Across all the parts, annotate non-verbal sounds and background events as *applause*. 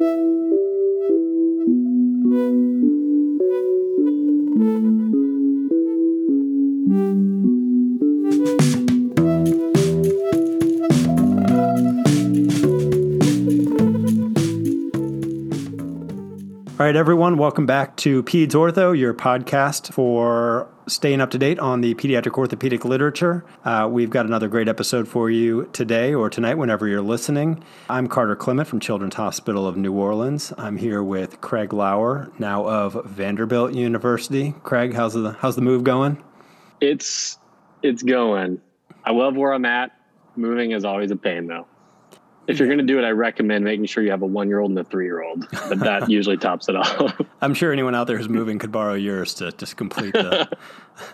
All right, everyone, welcome back to Peds Ortho, your podcast for staying up to date on the pediatric orthopedic literature. Uh, we've got another great episode for you today or tonight, whenever you're listening. I'm Carter Clement from Children's Hospital of New Orleans. I'm here with Craig Louer, now of Vanderbilt University. Craig, how's the how's the move going? It's it's going. I love where I'm at. Moving is always a pain, though if you're going to do it, I recommend making sure you have a one year old and a three year old, but that *laughs* usually tops it off. *laughs* I'm sure anyone out there who's moving could borrow yours to just complete the.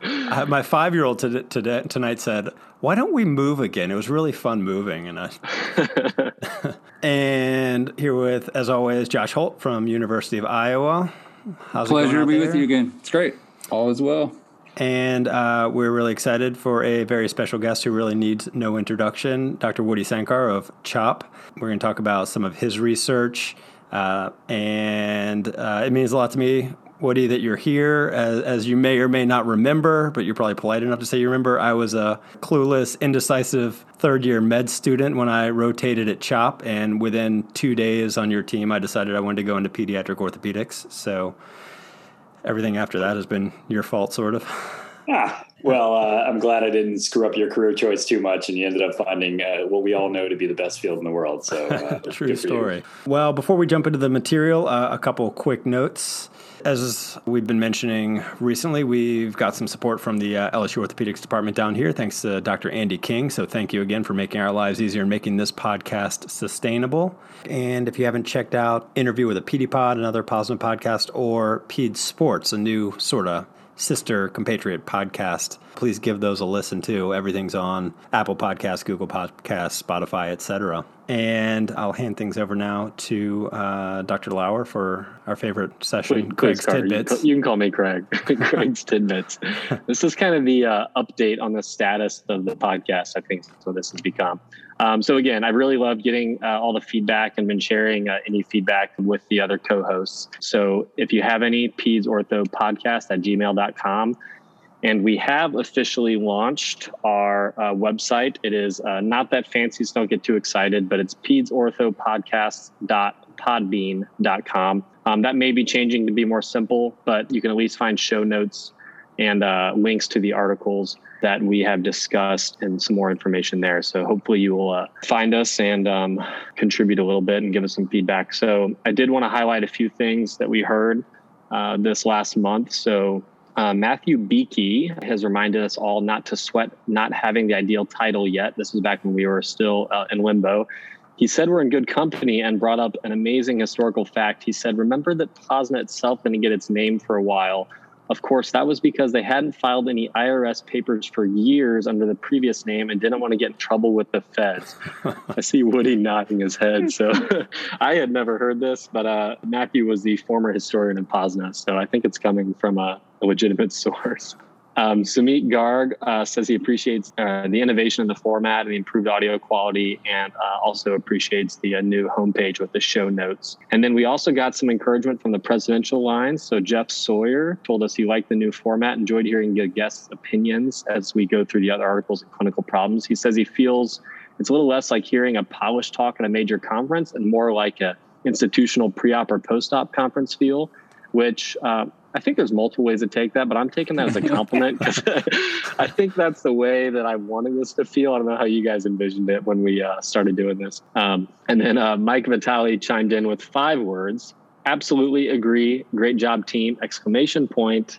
*laughs* my five year old today, tonight said, Why don't we move again? It was really fun moving. And I. and here with, as always, Josh Holt from University of Iowa. How's Pleasure to be there? with you again. It's great. All is well. And uh, we're really excited for a very special guest who really needs no introduction, Dr. Woody Sankar of CHOP. We're going to talk about some of his research. Uh, and uh, it means a lot to me, Woody, that you're here. As, as, you may or may not remember, but you're probably polite enough to say you remember, I was a clueless, indecisive third year med student when I rotated at CHOP. And within two days on your team, I decided I wanted to go into pediatric orthopedics. So everything after that has been your fault, sort of. *laughs* Ah, well, uh, I'm glad I didn't screw up your career choice too much, and you ended up finding uh, what we all know to be the best field in the world. So, uh, *laughs* true story. Well, before we jump into the material, uh, a couple quick notes. As we've been mentioning recently, we've got some support from the uh, LSU Orthopedics Department down here, thanks to Dr. Andy King. So, thank you again for making our lives easier and making this podcast sustainable. And if you haven't checked out Interview with a Pedipod, another POSNA podcast, or Ped Sports, a new sort of sister compatriot podcast, please give those a listen too. Everything's on Apple Podcasts, Google Podcasts, Spotify, etc. And I'll hand things over now to uh, Dr. Louer for our favorite session, Please, Craig's Tidbits. You, can call me Craig. *laughs* *laughs* Craig's Tidbits. This is kind of the uh, update on the status of the podcast. I think that's what this has become. Um, so again, I really love getting uh, all the feedback and been sharing uh, any feedback with the other co-hosts. So if you have any peds ortho podcast at gmail.com, and we have officially launched our uh, website. It is uh, not that fancy, so don't get too excited, but it's pedsorthopodcast.podbean.com. Um, that may be changing to be more simple, but you can at least find show notes and uh, links to the articles that we have discussed and some more information there. So hopefully you will uh, find us and um, contribute a little bit and give us some feedback. So I did want to highlight a few things that we heard uh, this last month. So uh, Matthew Beakey has reminded us all not to sweat not having the ideal title yet. This was back when we were still uh, in limbo. He said we're in good company and brought up an amazing historical fact. He said, Remember that POSNA itself didn't get its name for a while. Of course, that was because they hadn't filed any IRS papers for years under the previous name and didn't want to get in trouble with the feds. *laughs* I see Woody nodding his head. So *laughs* I had never heard this, but uh, Matthew was the former historian of POSNA. So I think it's coming from a, a legitimate *laughs* source. Um, Sumit Garg uh, says he appreciates uh, the innovation in the format and the improved audio quality, and uh, also appreciates the uh, new homepage with the show notes. And then we also got some encouragement from the presidential line. So Jeff Sawyer told us he liked the new format, enjoyed hearing the guests' opinions as we go through the other articles and clinical problems. He says he feels it's a little less like hearing a polished talk at a major conference and more like a institutional pre-op or post-op conference feel, which uh, I think there's multiple ways to take that, but I'm taking that as a *laughs* compliment because *laughs* I think that's the way that I wanted this to feel. I don't know how you guys envisioned it when we uh, started doing this. Um, and then uh, Mike Vitale chimed in with five words: "Absolutely agree, great job, team!" Exclamation point.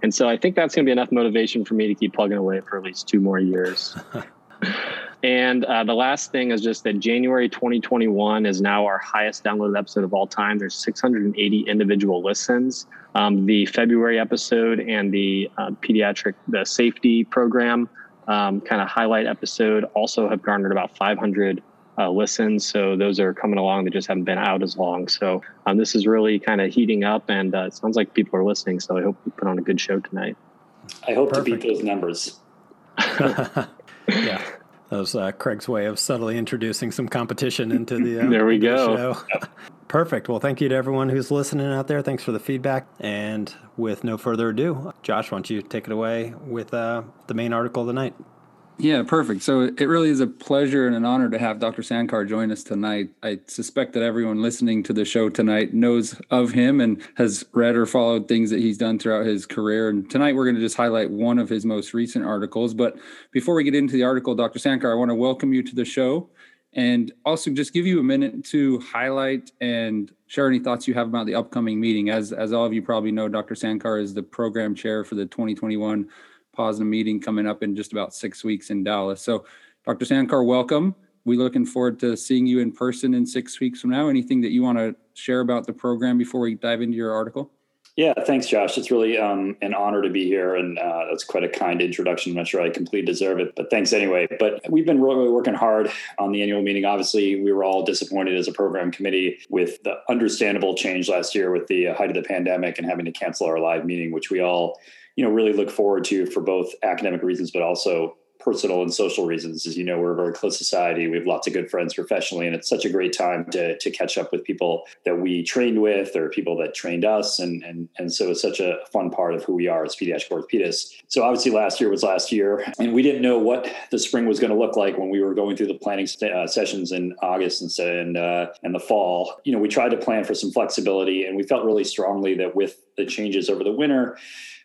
And so I think that's going to be enough motivation for me to keep plugging away for at least two more years. *laughs* And uh, the last thing is just that January 2021 is now our highest downloaded episode of all time. There's 680 individual listens. Um, the February episode and the uh, pediatric the safety program um, kind of highlight episode also have garnered about 500 uh, listens. So those are coming along. They just haven't been out as long. So um, this is really kind of heating up, and uh, it sounds like people are listening. So I hope we put on a good show tonight. I hope Perfect. to beat those numbers. *laughs* yeah. That was uh, Craig's way of subtly introducing some competition into the. *laughs* Uh, there we go. The *laughs* Perfect. Well, thank you to everyone who's listening out there. Thanks for the feedback. And with no further ado, Josh, why don't you take it away with uh, the main article of the night? Yeah, perfect. So it really is a pleasure and an honor to have Dr. Sankar join us tonight. I suspect that everyone listening to the show tonight knows of him and has read or followed things that he's done throughout his career. And tonight we're going to just highlight one of his most recent articles. But before we get into the article, Dr. Sankar, I want to welcome you to the show and also just give you a minute to highlight and share any thoughts you have about the upcoming meeting. As, as all of you probably know, Dr. Sankar is the program chair for the 2021 POSNA meeting coming up in just about six weeks in Dallas. So, Dr. Sankar, welcome. We're looking forward to seeing you in person in six weeks from now. Anything that you want to share about the program before we dive into your article? Yeah, thanks, Josh. It's really um, an honor to be here, and uh, that's quite a kind introduction. I'm not sure I completely deserve it, but thanks anyway. But we've been really working hard on the annual meeting. Obviously, we were all disappointed as a program committee with the understandable change last year with the height of the pandemic and having to cancel our live meeting, which we all you know really look forward to for both academic reasons but also personal and social reasons. As you know, we're a very close society. We have lots of good friends professionally, and it's such a great time to to catch up with people that we trained with or people that trained us. And and and so it's such a fun part of who we are as pediatric orthopedists. So obviously, last year was last year, and we didn't know what the spring was going to look like when we were going through the planning uh, sessions in August and and uh, and the fall. You know, we tried to plan for some flexibility, and we felt really strongly that with the changes over the winter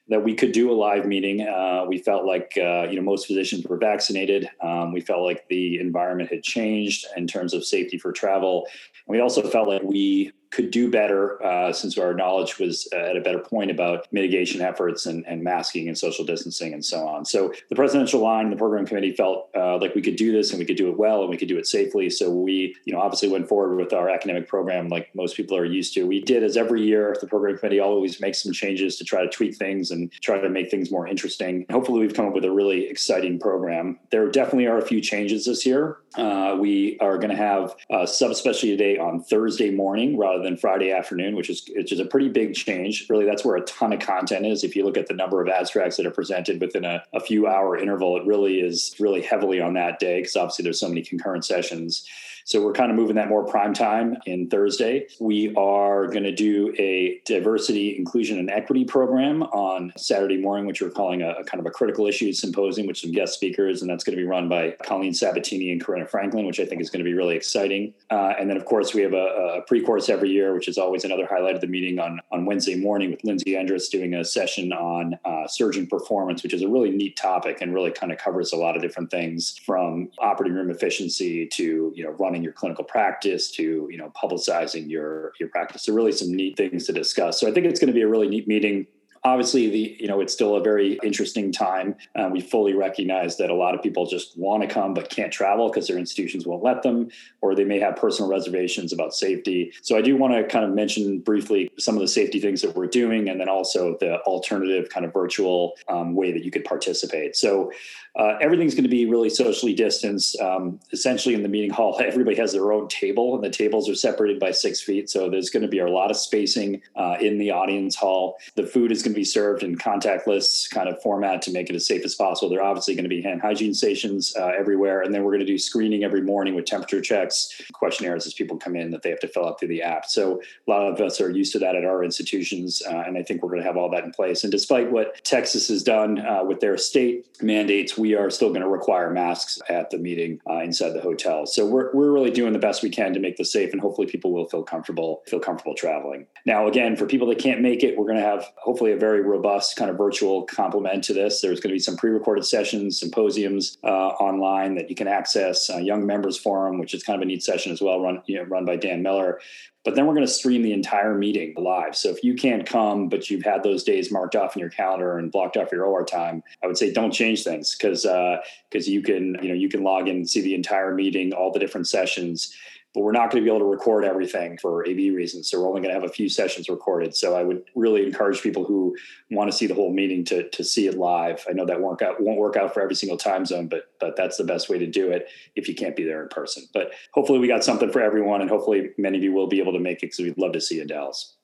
that we could do a live meeting. Uh, we felt like uh, you know most physicians were vaccinated. Um, we felt like the environment had changed in terms of safety for travel. And we also felt like we could do better uh, since our knowledge was uh, at a better point about mitigation efforts and, and, masking and social distancing and so on. So the presidential line, the program committee felt uh, like we could do this and we could do it well and we could do it safely. So we, you know, obviously went forward with our academic program like most people are used to. We did as every year, the program committee always makes some changes to try to tweak things and try to make things more interesting. Hopefully we've come up with a really exciting program. There definitely are a few changes this year. Uh, we are going to have a subspecialty day on Thursday morning rather than Friday afternoon, which is which is a pretty big change. Really, that's where a ton of content is. If you look at the number of abstracts that are presented within a, a few hour interval, it really is really heavily on that day because obviously there's so many concurrent sessions. So we're kind of moving that more prime time in Thursday. We are going to do a diversity, inclusion, and equity program on Saturday morning, which we're calling a, a kind of a critical issues symposium with some guest speakers. And that's going to be run by Colleen Sabatini and Corinna Franklin, which I think is going to be really exciting. Uh, and then, of course, we have a, a pre course every year, which is always another highlight of the meeting on, on Wednesday morning with Lindsay Andras doing a session on uh, surgeon performance, which is a really neat topic and really kind of covers a lot of different things from operating room efficiency to, you know, run running your clinical practice to you know publicizing your your practice. So really some neat things to discuss. So I think it's going to be a really neat meeting obviously the you know it's still a very interesting time um, we fully recognize that a lot of people just want to come but can't travel because their institutions won't let them or they may have personal reservations about safety so i do want to kind of mention briefly some of the safety things that we're doing and then also the alternative kind of virtual um, way that you could participate so uh, everything's going to be really socially distanced. Um, essentially, in the meeting hall, *laughs* everybody has their own table, and the tables are separated by six feet. So there's going to be a lot of spacing uh, in the audience hall. The food is going to be served in contactless kind of format to make it as safe as possible. There are obviously going to be hand hygiene stations uh, everywhere, and then we're going to do screening every morning with temperature checks, questionnaires as people come in that they have to fill out through the app. So a lot of us are used to that at our institutions, uh, and I think we're going to have all that in place. And despite what Texas has done uh, with their state mandates, we are still going to require masks at the meeting uh, inside the hotel. So we're, we're really doing the best we can to make this safe, and hopefully people will feel comfortable feel comfortable traveling. Now, again, for people that can't make it, we're going to have hopefully a very robust kind of virtual complement to this. There's going to be some pre-recorded sessions, symposiums uh, online that you can access. Young Members Forum, which is kind of a neat session as well, run you know, run by Dan Miller, but then we're going to stream the entire meeting live. So if you can't come, but you've had those days marked off in your calendar and blocked off your OR time, I would say don't change things because because uh, you can you know you can log in and see the entire meeting, all the different sessions but we're not going to be able to record everything for AV reasons. So we're only going to have a few sessions recorded. So I would really encourage people who want to see the whole meeting to to see it live. I know that won't out won't work out for every single time zone, but but that's the best way to do it if you can't be there in person. But hopefully we got something for everyone, and hopefully many of you will be able to make it because we'd love to see you in Dallas.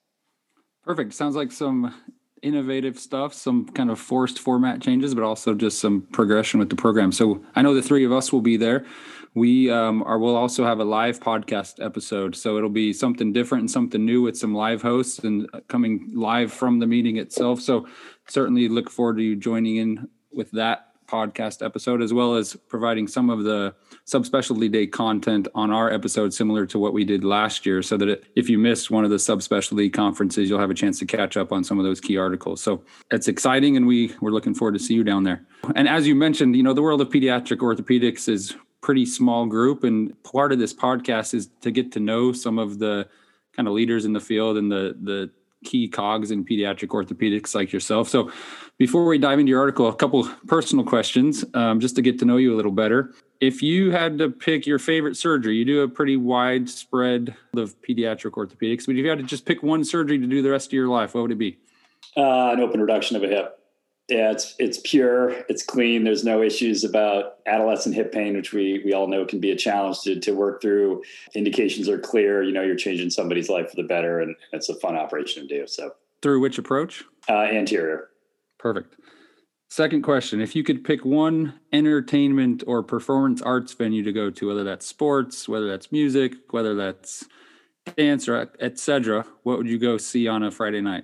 Perfect. Sounds like some innovative stuff, some kind of forced format changes, but also just some progression with the program. So I know the three of us will be there. We um, are. We'll also have a live podcast episode, so it'll be something different and something new with some live hosts and coming live from the meeting itself. So certainly look forward to you joining in with that podcast episode, as well as providing some of the subspecialty day content on our episode, similar to what we did last year, so that if you missed one of the subspecialty conferences, you'll have a chance to catch up on some of those key articles. So it's exciting, and we we're looking forward to see you down there. And as you mentioned, you know the world of pediatric orthopedics is pretty small group, and part of this podcast is to get to know some of the kind of leaders in the field and the the key cogs in pediatric orthopedics like yourself. So, before we dive into your article, a couple personal questions um, just to get to know you a little better. If you had to pick your favorite surgery, you do a pretty wide spread of pediatric orthopedics, but if you had to just pick one surgery to do the rest of your life, what would it be? Uh, an open reduction of a hip. Yeah, it's it's pure, it's clean. There's no issues about adolescent hip pain, which we we all know can be a challenge to to work through. Indications are clear. You know, you're changing somebody's life for the better, and it's a fun operation to do. So through which approach? Uh, anterior. Perfect. Second question: If you could pick one entertainment or performance arts venue to go to, whether that's sports, whether that's music, whether that's dance, or etc., what would you go see on a Friday night?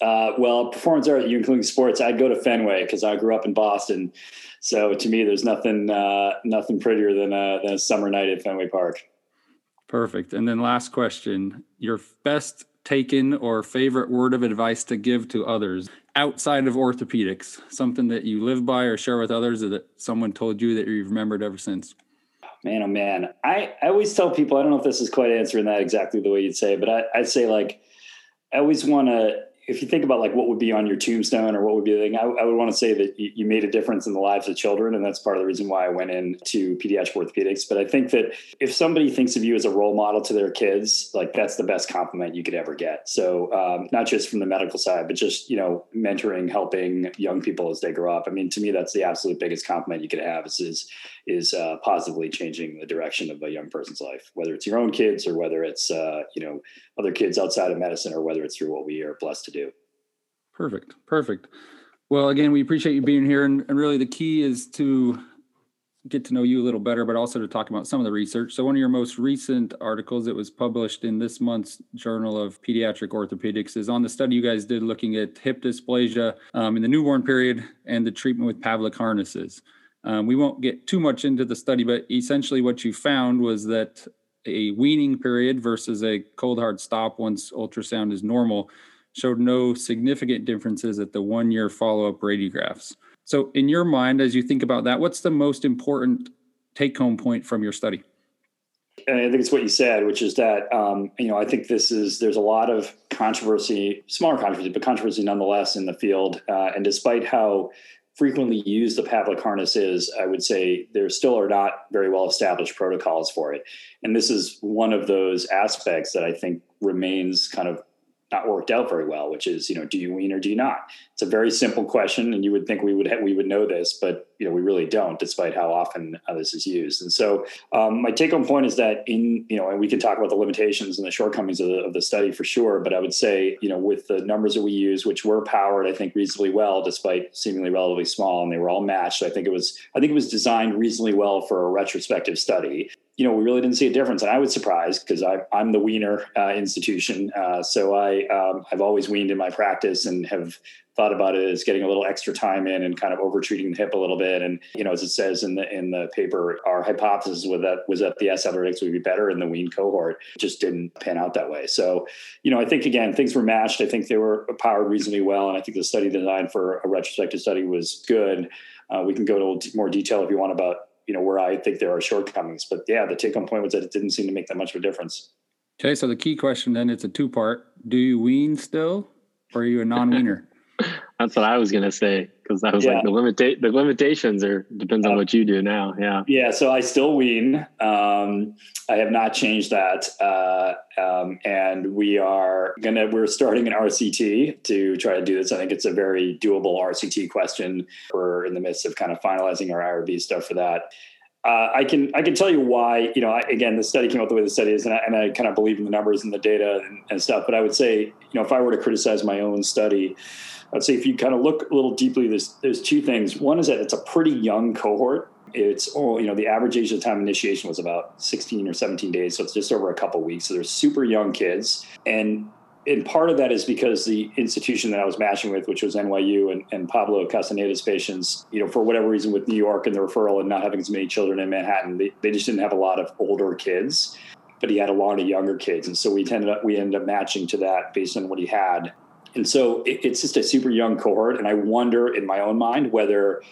Uh, well, performance art, you including sports, I'd go to Fenway because I grew up in Boston. So to me, there's nothing uh, nothing prettier than a, than a summer night at Fenway Park. Perfect. And then last question: Your best taken or favorite word of advice to give to others outside of orthopedics? Something that you live by or share with others, or that someone told you that you've remembered ever since. Man, oh man, I, I always tell people I don't know if this is quite answering that exactly the way you'd say, but I, I'd say like I always want to if you think about like what would be on your tombstone or what would be the thing, I, I would want to say that you, you, made a difference in the lives of children. And that's part of the reason why I went into pediatric orthopedics. But I think that if somebody thinks of you as a role model to their kids, like that's the best compliment you could ever get. So um, not just from the medical side, but just, you know, mentoring, helping young people as they grow up. I mean, to me, that's the absolute biggest compliment you could have is, is, is uh, positively changing the direction of a young person's life, whether it's your own kids or whether it's, uh, you know, other kids outside of medicine or whether it's through what we are blessed to do. Perfect. Perfect. Well, again, we appreciate you being here. And, and, really, the key is to get to know you a little better, but also to talk about some of the research. So, one of your most recent articles that was published in this month's Journal of Pediatric Orthopedics is on the study you guys did looking at hip dysplasia um, in the newborn period and the treatment with Pavlik harnesses. Um, we won't get too much into the study, but essentially, what you found was that a weaning period versus a cold hard stop once ultrasound is normal showed no significant differences at the one year follow up radiographs. So, in your mind, as you think about that, what's the most important take home point from your study? And I think it's what you said, which is that um, you know I think this is there's a lot of controversy, smaller controversy, but controversy nonetheless in the field. Uh, and despite how frequently used the Pavlik harness is, I would say there still are not very well established protocols for it. And this is one of those aspects that I think remains kind of not worked out very well, which is, you know, do you wean or do you not? It's a very simple question, and you would think we would ha- we would know this, but you know, we really don't, despite how often uh, this is used. And so, um, my take-home point is that in you know, and we can talk about the limitations and the shortcomings of the, of the study for sure, but I would say, you know, with the numbers that we use, which were powered, I think, reasonably well, despite seemingly relatively small, and they were all matched. I think it was I think it was designed reasonably well for a retrospective study you know, we really didn't see a difference. And I was surprised because I'm the weaner uh, institution. Uh, so I, um, I've always weaned in my practice and have thought about it as getting a little extra time in and kind of over treating the hip a little bit. And, you know, as it says in the, in the paper, our hypothesis was that was that the S athletics would be better in the wean cohort. It just didn't pan out that way. So, you know, I think again, things were matched. I think they were powered reasonably well. And I think the study design for a retrospective study was good. Uh, we can go into more detail if you want about you know where I think there are shortcomings. But yeah, the take home point was that it didn't seem to make that much of a difference. Okay, so the key question then it's a two part: Do you wean still, or are you a non weaner? *laughs* That's what I was gonna say because that was yeah. like the limit the limitations are depends on uh, what you do now. Yeah. Yeah. So I still wean. Um, I have not changed that, uh, um, and we are gonna we're starting an RCT to try to do this. I think it's a very doable RCT question. We're in the midst of kind of finalizing our IRB stuff for that. Uh, I can I can tell you why you know I, again the study came out the way the study is and I, and I kind of believe in the numbers and the data and, and, stuff but I would say you know if I were to criticize my own study I'd say if you kind of look a little deeply, there's there's two things. One is that it's a pretty young cohort. It's oh, you know, the average age of time initiation was about 16 or 17 days, so it's just over a couple weeks. So they're super young kids, and and part of that is because the institution that I was matching with, which was NYU and, and Pablo Castaneda's patients, you know, for whatever reason with New York and the referral and not having as many children in Manhattan, they, they just didn't have a lot of older kids, but he had a lot of younger kids. And so we ended up, we ended up matching to that based on what he had. And so it, it's just a super young cohort. And I wonder in my own mind whether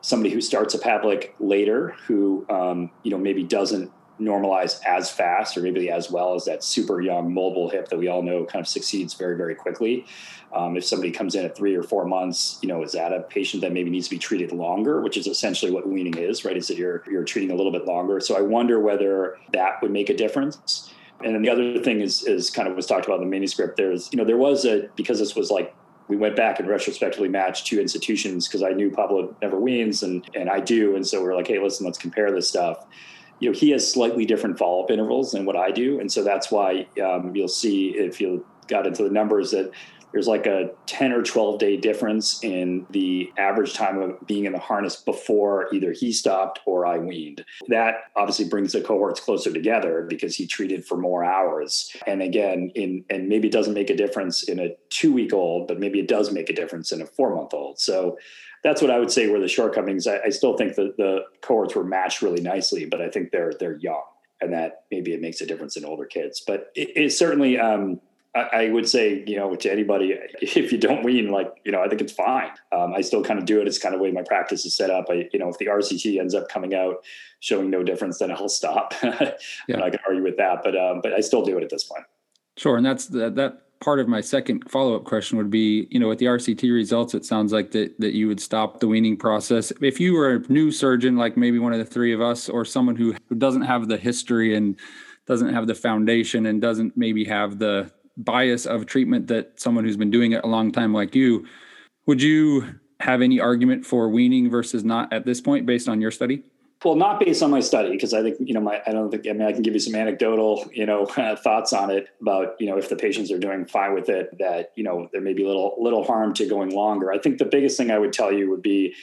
somebody who starts a Pavlik later, who, um, you know, maybe doesn't normalize as fast or maybe as well as that super young mobile hip that we all know kind of succeeds very very quickly. Um, if somebody comes in at three or four months you know is that a patient that maybe needs to be treated longer which is essentially what weaning is right? Is that you're you're treating a little bit longer. So i wonder whether that would make a difference and then the other thing is is kind of was talked about in the manuscript there's you know there was a because this was like we went back and retrospectively matched two institutions because I knew Pablo never weans and and I do, and so we we're like, hey, listen, let's compare this stuff you know, he has slightly different follow up intervals than what I do. And so that's why um, you'll see if you got into the numbers that there's like a 10 or 12 day difference in the average time of being in the harness before either he stopped or I weaned. That obviously brings the cohorts closer together because he treated for more hours. And again, in and maybe it doesn't make a difference in a two week old, but maybe it does make a difference in a four month old. So that's what I would say were the shortcomings. I, I still think that the cohorts were matched really nicely, but I think they're they're young, and that maybe it makes a difference in older kids. But it, it certainly, um, I, I, would say, you know, to anybody, *laughs* if you don't wean, like you know, I think it's fine. Um, I still kind of do it. It's kind of the way my practice is set up. I, you know, if the RCT ends up coming out showing no difference, then I'll stop. *laughs* yeah. I can argue with that, but um, but I still do it at this point. Sure, and that's that that part of my second follow-up question would be you know with the rct results it sounds like that that you would stop the weaning process if you were a new surgeon like maybe one of the three of us or someone who, who doesn't have the history and doesn't have the foundation and doesn't maybe have the bias of treatment that someone who's been doing it a long time like you would you have any argument for weaning versus not at this point based on your study well, not based on my study, because I think you know my I don't think I mean I can give you some anecdotal you know *laughs* thoughts on it about you know if the patients are doing fine with it that you know there may be little little harm to going longer. I think the biggest thing I would tell you would be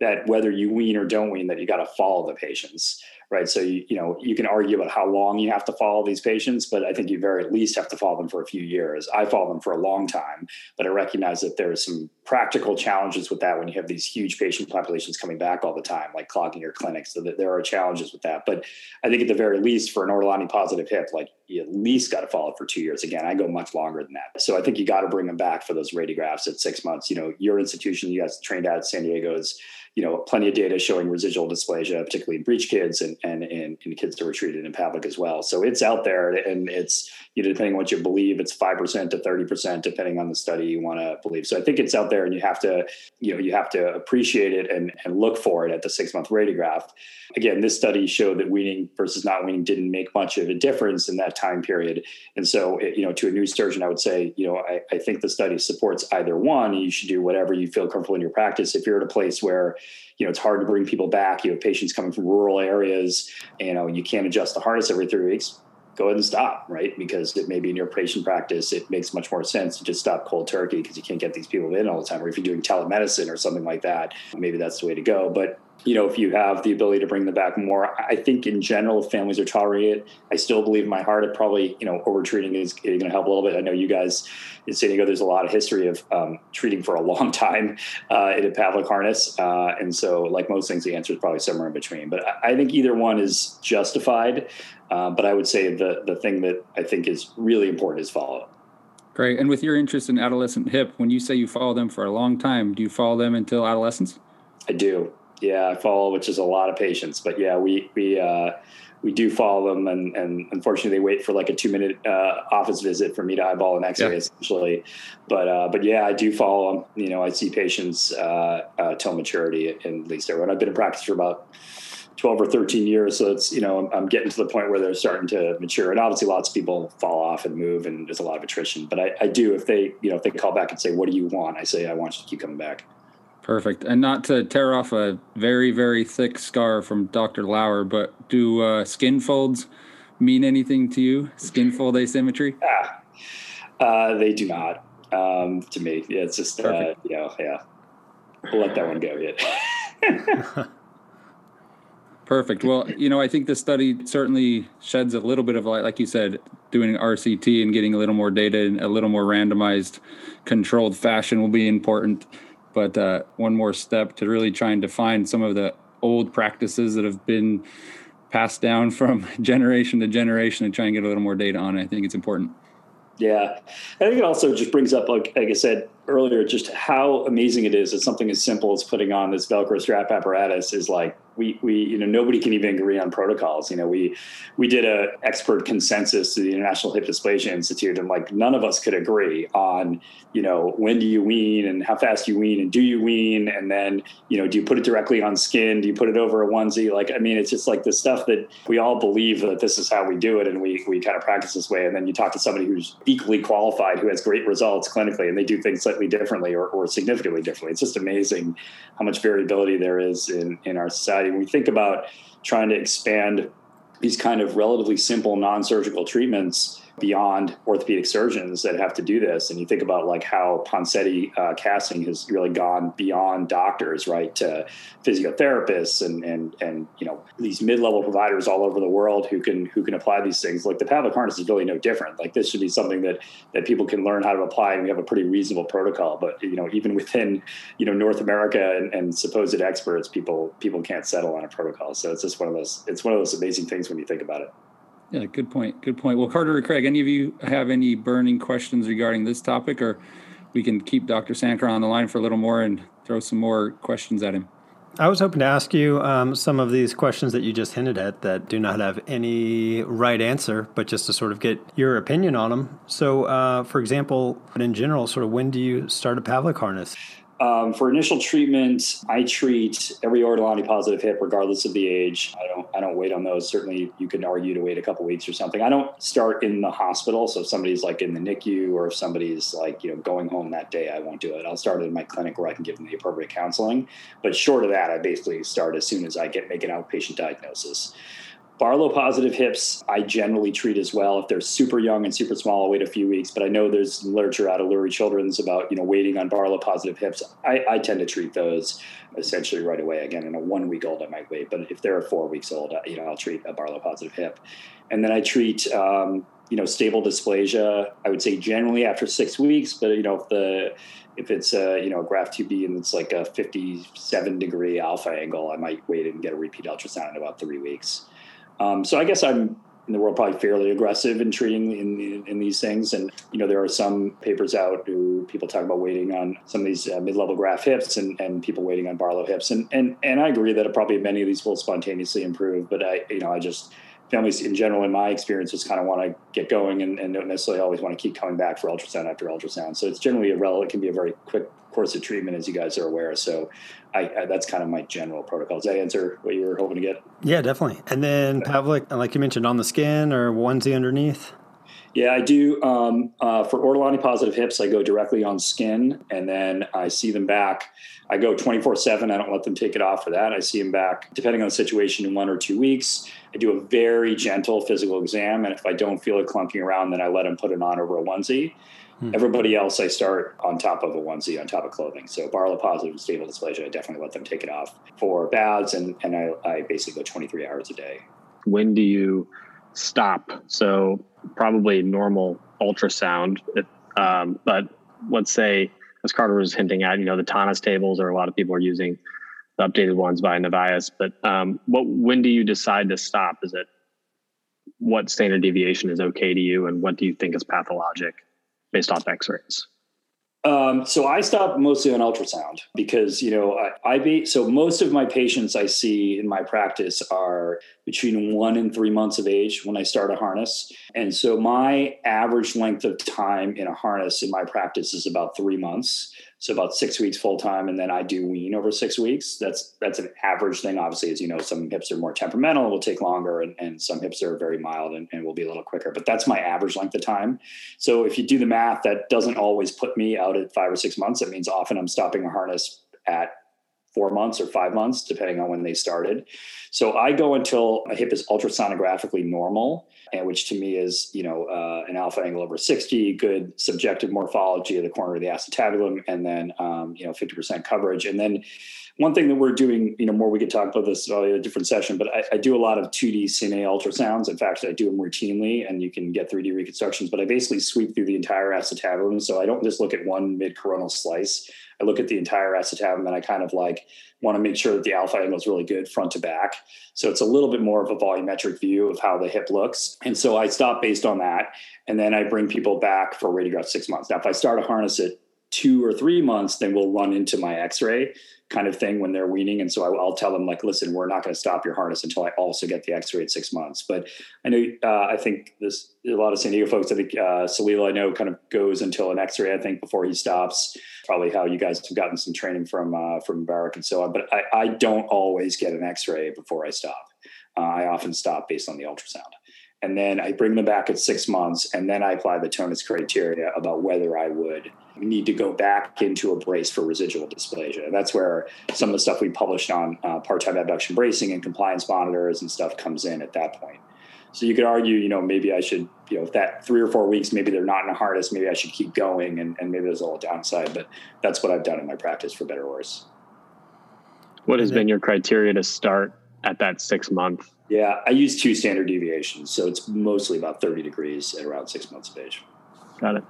that whether you wean or don't wean, that you got to follow the patients right? So you, you know you can argue about how long you have to follow these patients, but I think you very at least have to follow them for a few years. I follow them for a long time, but I recognize that there are some practical challenges with that when you have these huge patient populations coming back all the time, like clogging your clinics. So that there are challenges with that. But I think at the very least, for an Ortolani positive hip, like you at least got to follow it for two years. Again, I go much longer than that. So I think you got to bring them back for those radiographs at six months. You know, your institution, you guys trained at San Diego's you know, plenty of data showing residual dysplasia, particularly in breech kids and, and, in kids that were treated in Pavlik as well. So it's out there and it's, you know, depending on what you believe, it's 5% to 30%, depending on the study you want to believe. So I think it's out there and you have to, you know, you have to appreciate it and, and look for it at the six month radiograph. Again, this study showed that weaning versus not weaning didn't make much of a difference in that time period. And so, it, you know, to a new surgeon, I would say, you know, I, I think the study supports either one. You should do whatever you feel comfortable in your practice. If you're at a place where, you know, it's hard to bring people back, you have patients coming from rural areas, you know, you can't adjust the harness every three weeks, go ahead and stop, right? Because it may be in your patient practice, it makes much more sense to just stop cold turkey because you can't get these people in all the time. Or if you're doing telemedicine or something like that, maybe that's the way to go. But you know, if you have the ability to bring them back more, I think in general, if families are tolerating it, I still believe in my heart it probably, you know, over treating is going to help a little bit. I know you guys in San Diego, there's a lot of history of um, treating for a long *laughs* time uh, in a Pavlik harness. Uh, and so, like most things, the answer is probably somewhere in between. But I, I think either one is justified. Uh, but I would say the, the thing that I think is really important is follow up. Great. And with your interest in adolescent hip, when you say you follow them for a long time, do you follow them until adolescence? I do. Yeah, I follow, which is a lot of patients. But yeah, we we uh, we do follow them, and, and unfortunately, they wait for like a two minute uh, office visit for me to eyeball an X-ray, yeah. essentially. But uh, but yeah, I do follow them. You know, I see patients uh, uh, till maturity, at least everyone. I've been in practice for about 12 or 13 years. So it's, you know, I'm, I'm, getting to the point where they're starting to mature. And obviously lots of people fall off and move and there's a lot of attrition. But I, I do, if they, you know, if they call back and say, what do you want? I say, I want you to keep coming back. Perfect. And not to tear off a very, very thick scar from Dr. Louer, but do uh, skin folds mean anything to you? Skin fold asymmetry? *laughs* Ah, uh, they do not. um, to me. Yeah, it's just uh, you know, yeah. We'll let that one go yet. *laughs* Perfect. Well, you know, I think this study certainly sheds a little bit of light, like you said, doing RCT and getting a little more data in a little more randomized, controlled fashion will be important. But uh, one more step to really trying to find some of the old practices that have been passed down from *laughs* generation to generation and try and get a little more data on it. I think it's important. Yeah, I think it also just brings up, like, like I said earlier, just how amazing it is that something as simple as putting on this Velcro strap apparatus is like we we you know nobody can even agree on protocols. You know, we we did a expert consensus to the International Hip Dysplasia Institute, and like none of us could agree on you know when do you wean and how fast you wean and do you wean and then you know do you put it directly on skin? Do you put it over a onesie? Like I mean, it's just like the stuff that we all believe that this is how we do it, and we we kind of practice this way. And then you talk to somebody who's equally qualified, who has great results clinically, and they do things slightly differently or, or significantly differently. It's just amazing how much variability there is in in our society society. When we think about trying to expand these kind of relatively simple non-surgical treatments beyond orthopedic surgeons that have to do this. And you think about like how Ponseti uh, casting has really gone beyond doctors, right, to physiotherapists and and and you know these mid-level providers all over the world who can who can apply these things. Like the Pavlik harness is really no different. Like this should be something that that people can learn how to apply, and we have a pretty reasonable protocol. But you know, even within you know North America and, and supposed experts, people people can't settle on a protocol. So it's just one of those. It's one of those amazing things when you think about it. Yeah, good point. Good point. Well, Carter or Craig, any of you have any burning questions regarding this topic, or we can keep Dr. Sankar on the line for a little more and throw some more questions at him? I was hoping to ask you um, some of these questions that you just hinted at that do not have any right answer, but just to sort of get your opinion on them. So, uh, for example, in general, sort of when do you start a Pavlik harness? Um, for initial treatment, I treat every Ortolani positive hip, regardless of the age. I don't I don't wait on those. Certainly, you can argue to wait a couple weeks or something. I don't start in the hospital. So if somebody's like in the NICU or if somebody's like you know going home that day, I won't do it. I'll start in my clinic where I can give them the appropriate counseling. But short of that, I basically start as soon as I get make an outpatient diagnosis. Barlow positive hips, I generally treat as well. If they're super young and super small, I'll wait a few weeks. But I know there's literature out of Lurie Children's about you know waiting on Barlow positive hips. I, I tend to treat those essentially right away. Again, in a one week old, I might wait, but if they're four weeks old, you know I'll treat a Barlow positive hip, and then I treat um, you know stable dysplasia. I would say generally after six weeks, but you know if the if it's a you know a Graf 2b and it's like a 57 degree alpha angle, I might wait and get a repeat ultrasound in about three weeks. Um, so I guess I'm in the world probably fairly aggressive in treating in, in these things. And, you know, there are some papers out who people talk about waiting on some of these uh, mid-level Graf hips and, and people waiting on Barlow hips. And, and, and I agree that probably many of these will spontaneously improve, but I, you know, I just, families in general, in my experience, just kind of want to get going and, and don't necessarily always want to keep coming back for ultrasound after ultrasound. So it's generally a relative, it can be a very quick course of treatment, as you guys are aware. So I, I, that's kind of my general protocol. Does that answer what you were hoping to get? Yeah, definitely. And then Pavlik, like you mentioned, on the skin or onesie underneath. Yeah, I do. Um, uh, for Ortolani positive hips, I go directly on skin, and then I see them back. I go 24 7. I don't let them take it off for that. I see them back, depending on the situation, in one or two weeks. I do a very gentle physical exam, and if I don't feel it clunking around, then I let them put it on over a onesie. Hmm. Everybody else, I start on top of a onesie, on top of clothing. So Barlow positive and stable dysplasia, I definitely let them take it off for baths, and, and I, I basically go 23 hours a day. When do you stop? So probably normal ultrasound, um, but let's say, as Carter was hinting at, you know, the Tönnis tables, or a lot of people are using the updated ones by Novais. But um, what when do you decide to stop? Is it what standard deviation is okay to you, and what do you think is pathologic based off X-rays? Um, so I stop mostly on ultrasound because you know I, I be so most of my patients I see in my practice are between one and three months of age when I start a harness, and so my average length of time in a harness in my practice is about three months so about six weeks full time, and then I do wean over six weeks. That's that's an average thing. Obviously, as you know, some hips are more temperamental, will take longer, and, and some hips are very mild and, and will be a little quicker. But that's my average length of time. So if you do the math, that doesn't always put me out at five or six months. It means often I'm stopping a harness at four months or five months, depending on when they started. So I go until a hip is ultrasonographically normal, and which to me is, you know, uh, an alpha angle over 60, good subjective morphology of the corner of the acetabulum, and then, um, you know, 50% coverage. And then one thing that we're doing, you know, more we could talk about this in a different session, but I, I, do a lot of 2D CNA ultrasounds. In fact, I do them routinely and you can get 3D reconstructions, but I basically sweep through the entire acetabulum. So I don't just look at one mid coronal slice. I look at the entire acetabulum and I kind of like want to make sure that the alpha angle is really good front to back. So it's a little bit more of a volumetric view of how the hip looks. And so I stop based on that. And then I bring people back for radiograph six months. Now, if I start a harness at two or three months, then we'll run into my x-ray kind of thing when they're weaning. And so I, will tell them like, listen, we're not going to stop your harness until I also get the X-ray at six months. But I know, uh, I think this, a lot of San Diego folks, I think uh, Salil, I know kind of goes until an X-ray, I think before he stops, probably how you guys have gotten some training from, uh, from Barak and so on. But I, I don't always get an X-ray before I stop. Uh, I often stop based on the ultrasound and then I bring them back at six months, and then I apply the Tönnis criteria about whether I would need to go back into a brace for residual dysplasia. And that's where some of the stuff we published on uh, part-time abduction bracing and compliance monitors and stuff comes in at that point. So you could argue, you know, maybe I should, you know, if that three or four weeks, maybe they're not in a harness, maybe I should keep going, and, and maybe there's a little downside. But that's what I've done in my practice, for better or worse. What has been your criteria to start at that six month yeah, I use two standard deviations, so it's mostly about 30 degrees at around six months of age. Got it.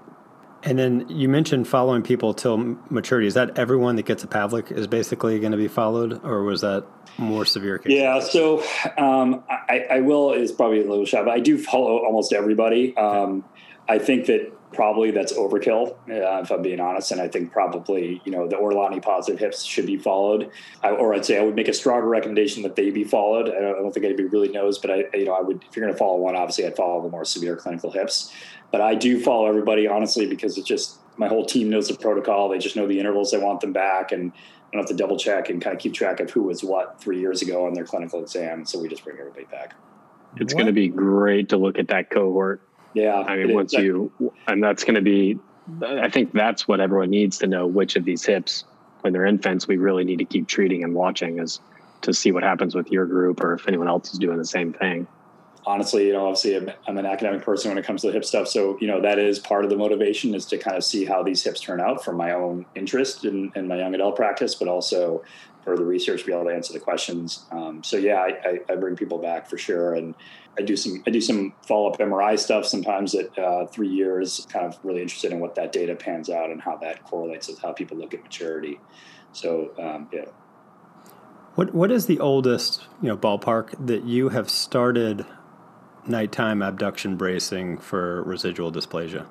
And then you mentioned following people till maturity. Is that everyone that gets a Pavlik is basically going to be followed, or was that more severe cases? Yeah, so um, I, I, will is probably a little shy, but I do follow almost everybody. Um, I think that probably that's overkill, uh, if I'm being honest. And I think probably, you know, the Ortolani positive hips should be followed. I, or I'd say I would make a stronger recommendation that they be followed. I don't, I don't think anybody really knows, but I, you know, I would, if you're going to follow one, obviously I'd follow the more severe clinical hips. But I do follow everybody, honestly, because it's just my whole team knows the protocol. They just know the intervals they want them back. And I don't have to double check and kind of keep track of who was what three years ago on their clinical exam. So we just bring everybody back. It's going to be great to look at that cohort yeah. I mean, once you, and that's going to be, I think that's what everyone needs to know which of these hips, when they're infants, we really need to keep treating and watching is to see what happens with your group or if anyone else is doing the same thing. Honestly, you know, obviously I'm, I'm an academic person when it comes to the hip stuff. So, you know, that is part of the motivation is to kind of see how these hips turn out from my own interest in, in my young adult practice, but also for the research to be able to answer the questions. Um, so yeah, I, I, I bring people back for sure. And, I do some I do some follow up MRI stuff sometimes at uh, three years. Kind of really interested in what that data pans out and how that correlates with how people look at maturity. So um, yeah. What what is the oldest you know ballpark that you have started nighttime abduction bracing for residual dysplasia?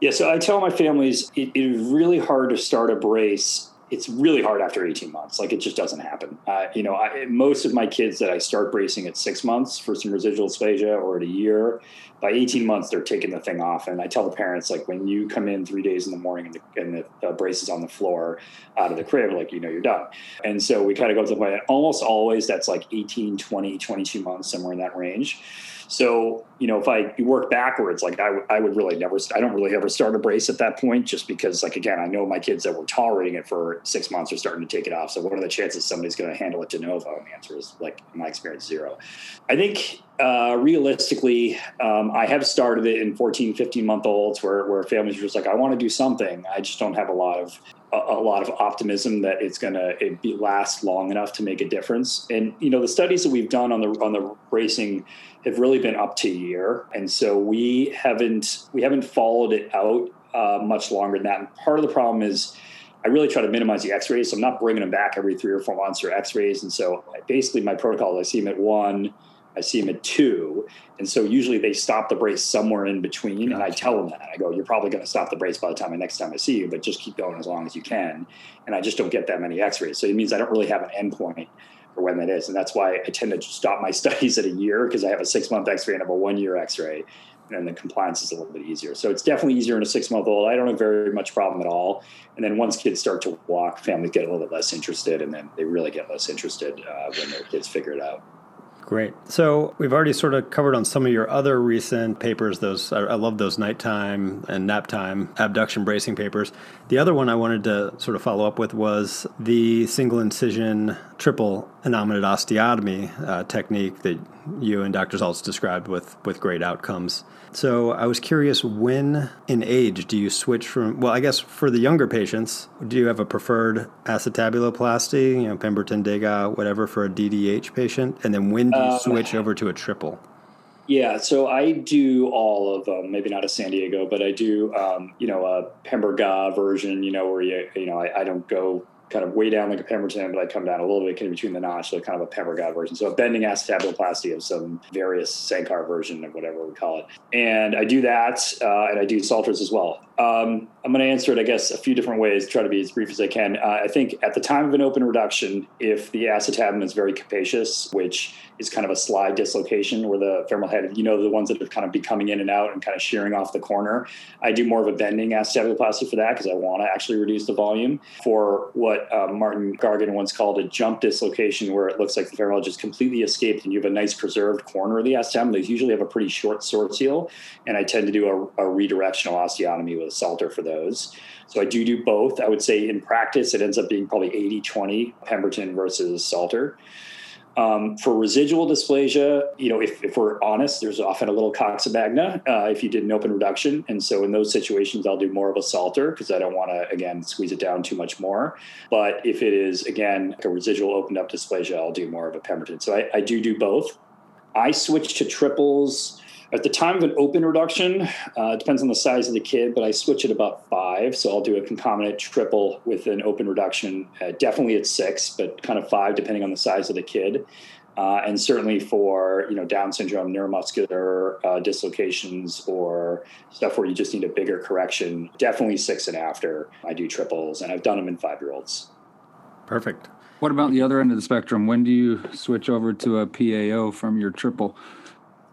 Yeah, so I tell my families it, it is really hard to start a brace it's really hard after 18 months. Like it just doesn't happen. Uh, you know, I, most of my kids that I start bracing at six months for some residual dysplasia or at a year, by 18 months, they're taking the thing off. And I tell the parents, like, when you come in three days in the morning and the, and the brace is on the floor out of the crib, like, you know, you're done. And so we kind of go to the point, almost always that's like 18, 20, 22 months, somewhere in that range. So, you know, if I work backwards, like I, I would really never, I don't really ever start a brace at that point just because, like, again, I know my kids that were tolerating it for six months are starting to take it off. So, what are the chances somebody's going to handle it de novo? And the answer is, like, in my experience, zero. I think uh, realistically, um, I have started it in 14, 15 month olds where, where families are just like, I want to do something. I just don't have a lot of a, a lot of optimism that it's going to last long enough to make a difference. And you know, the studies that we've done on the on the racing have really been up to a year, and so we haven't we haven't followed it out uh, much longer than that. And part of the problem is. I really try to minimize the X-rays. So I'm not bringing them back every three or four months or X-rays, and so basically my protocol is I see them at one, I see them at two. And so usually they stop the brace somewhere in between. And I tell them that. I go, you're probably going to stop the brace by the time the next time I see you, but just keep going as long as you can. And I just don't get that many x rays. So it means I don't really have an endpoint for when that is. And that's why I tend to stop my *laughs* studies at a year because I have a six month x ray and I have a one year x ray. And the compliance is a little bit easier. So it's definitely easier in a six month old. I don't have very much problem at all. And then once kids start to walk, families get a little bit less interested, and then they really get less interested uh, when their kids figure it out. Great. So we've already sort of covered on some of your other recent papers. Those I, I love those nighttime and nap time abduction bracing papers. The other one I wanted to sort of follow up with was the single incision triple innominate osteotomy uh, technique that you and Dr. Zaltz described with with great outcomes. So I was curious when in age do you switch from, well, I guess for the younger patients, do you have a preferred acetabuloplasty, you know, Pemberton, Degas, whatever, for a DDH patient? And then when do you uh, switch over to a triple? Yeah, so I do all of them. Maybe not a San Diego, but I do, um, you know, a Pemberga version. You know, where you, you know, I, I don't go kind of way down like a Pemberton, but I come down a little bit in between the notch, so kind of a Pemberga version. So a bending acetabuloplasty of some various Sankar version of whatever we call it. And I do that, uh, and I do Salters as well. Um, I'm going to answer it, I guess, a few different ways, try to be as brief as I can. Uh, I think at the time of an open reduction, if the acetabulum is very capacious, which is kind of a slide dislocation where the femoral head, you know, the ones that have kind of be coming in and out and kind of shearing off the corner. I do more of a bending acetabuloplasty for that because I want to actually reduce the volume. For what uh, Martin Gargan once called a jump dislocation, where it looks like the femoral just completely escaped and you have a nice preserved corner of the acetabulum. They usually have a pretty short sourcil, and I tend to do a, a redirectional osteotomy with salter for those. So I do do both. I would say in practice, it ends up being probably 80 20 Pemberton versus Salter. Um, for residual dysplasia, you know, if, if, we're honest, there's often a little coxa magna uh, if you did an open reduction. And so in those situations, I'll do more of a salter because I don't want to, again, squeeze it down too much more. But if it is, again, like a residual opened up dysplasia, I'll do more of a Pemberton. So I, I do do both. I switch to triples at the time of an open reduction, uh, it depends on the size of the kid, but I switch at about five. So I'll do a concomitant triple with an open reduction, uh, definitely at six, but kind of five depending on the size of the kid. Uh, and certainly for you know Down syndrome, neuromuscular uh, dislocations, or stuff where you just need a bigger correction, definitely six and after. I do triples, and I've done them in five year olds. Perfect. What about the other end of the spectrum? When do you switch over to a PAO from your triple?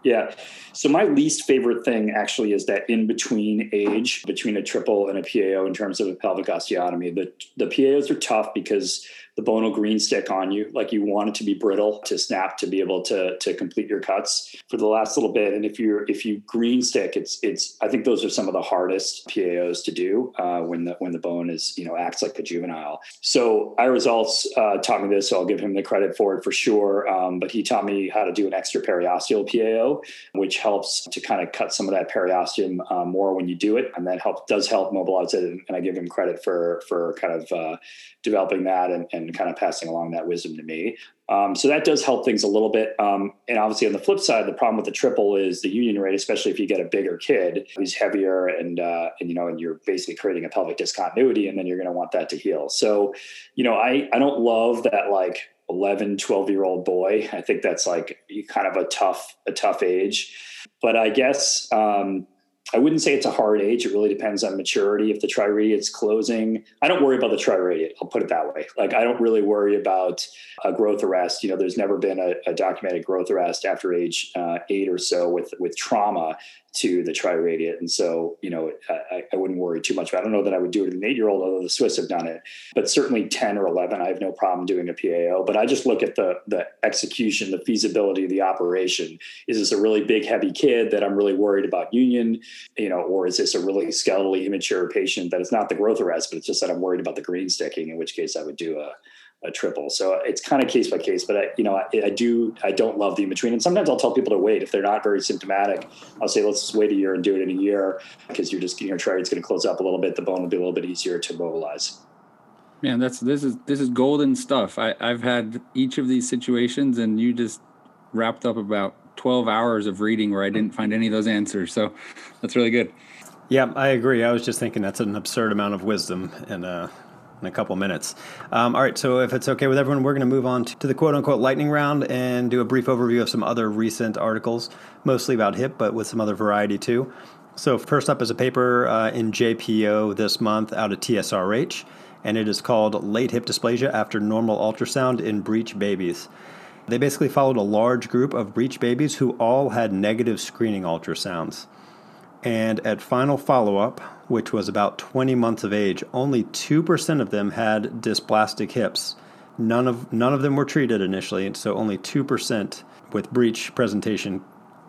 Yeah. So my least favorite thing actually is that in between age between a triple and a PAO in terms of a pelvic osteotomy. The the PAOs are tough because the bone will green stick on you. Like you want it to be brittle to snap to be able to to complete your cuts for the last little bit. And if you're if you green stick, it's it's I think those are some of the hardest PAOs to do uh, when the when the bone is you know acts like a juvenile. So Ira Zaltz uh, taught me this, so I'll give him the credit for it for sure. Um, but he taught me how to do an extra periosteal PAO, which helps to kind of cut some of that periosteum uh, more when you do it, and that help does help mobilize it. And, and I give him credit for for kind of uh, developing that and, and kind of passing along that wisdom to me. Um, so that does help things a little bit. Um, and obviously, on the flip side, the problem with the triple is the union rate, especially if you get a bigger kid who's heavier and uh, and you know, and you're basically creating a pelvic discontinuity, and then you're going to want that to heal. So, you know, I I don't love that like 11, 12 year old boy. I think that's like kind of a tough a tough age. But I guess um, I wouldn't say it's a hard age. It really depends on maturity. If the triradiate's closing, I don't worry about the triradiate. I'll put it that way. Like I don't really worry about a growth arrest. You know, there's never been a, a documented growth arrest after age uh, eight or so with with trauma to the triradiate. And so, you know, I, I, wouldn't worry too much. About, I don't know that I would do it in an eight year old, although the Swiss have done it. But certainly 10 or 11, I have no problem doing a PAO. But I just look at the, the execution, the feasibility of the operation. Is this a really big, heavy kid that I'm really worried about union, you know, or is this a really skeletally immature patient that it's not the growth arrest, but it's just that I'm worried about the green sticking, in which case I would do a a triple. So it's kind of case by case, but I, you know, I, I, do, I don't love the in between. And sometimes I'll tell people to wait if they're not very symptomatic. I'll say, let's just wait a year and do it in a year because you're just, getting your triade's going to close up a little bit. The bone will be a little bit easier to mobilize. Man, that's, this is, this is golden stuff. I, I've had each of these situations and you just wrapped up about 12 hours of reading where I didn't find any of those answers. So that's really good. Yeah, I agree. I was just thinking that's an absurd amount of wisdom and, uh, in a couple minutes. Um, all right, so if it's okay with everyone, we're going to move on to the quote unquote lightning round and do a brief overview of some other recent articles, mostly about hip, but with some other variety too. So, first up is a paper uh, in JPO this month out of TSRH, and it is called Late Hip Dysplasia After Normal Ultrasound in Breech Babies. They basically followed a large group of breech babies who all had negative screening ultrasounds. And at final follow up, which was about 20 months of age, only 2% of them had dysplastic hips. None of, none of them were treated initially, and so only 2% with breech presentation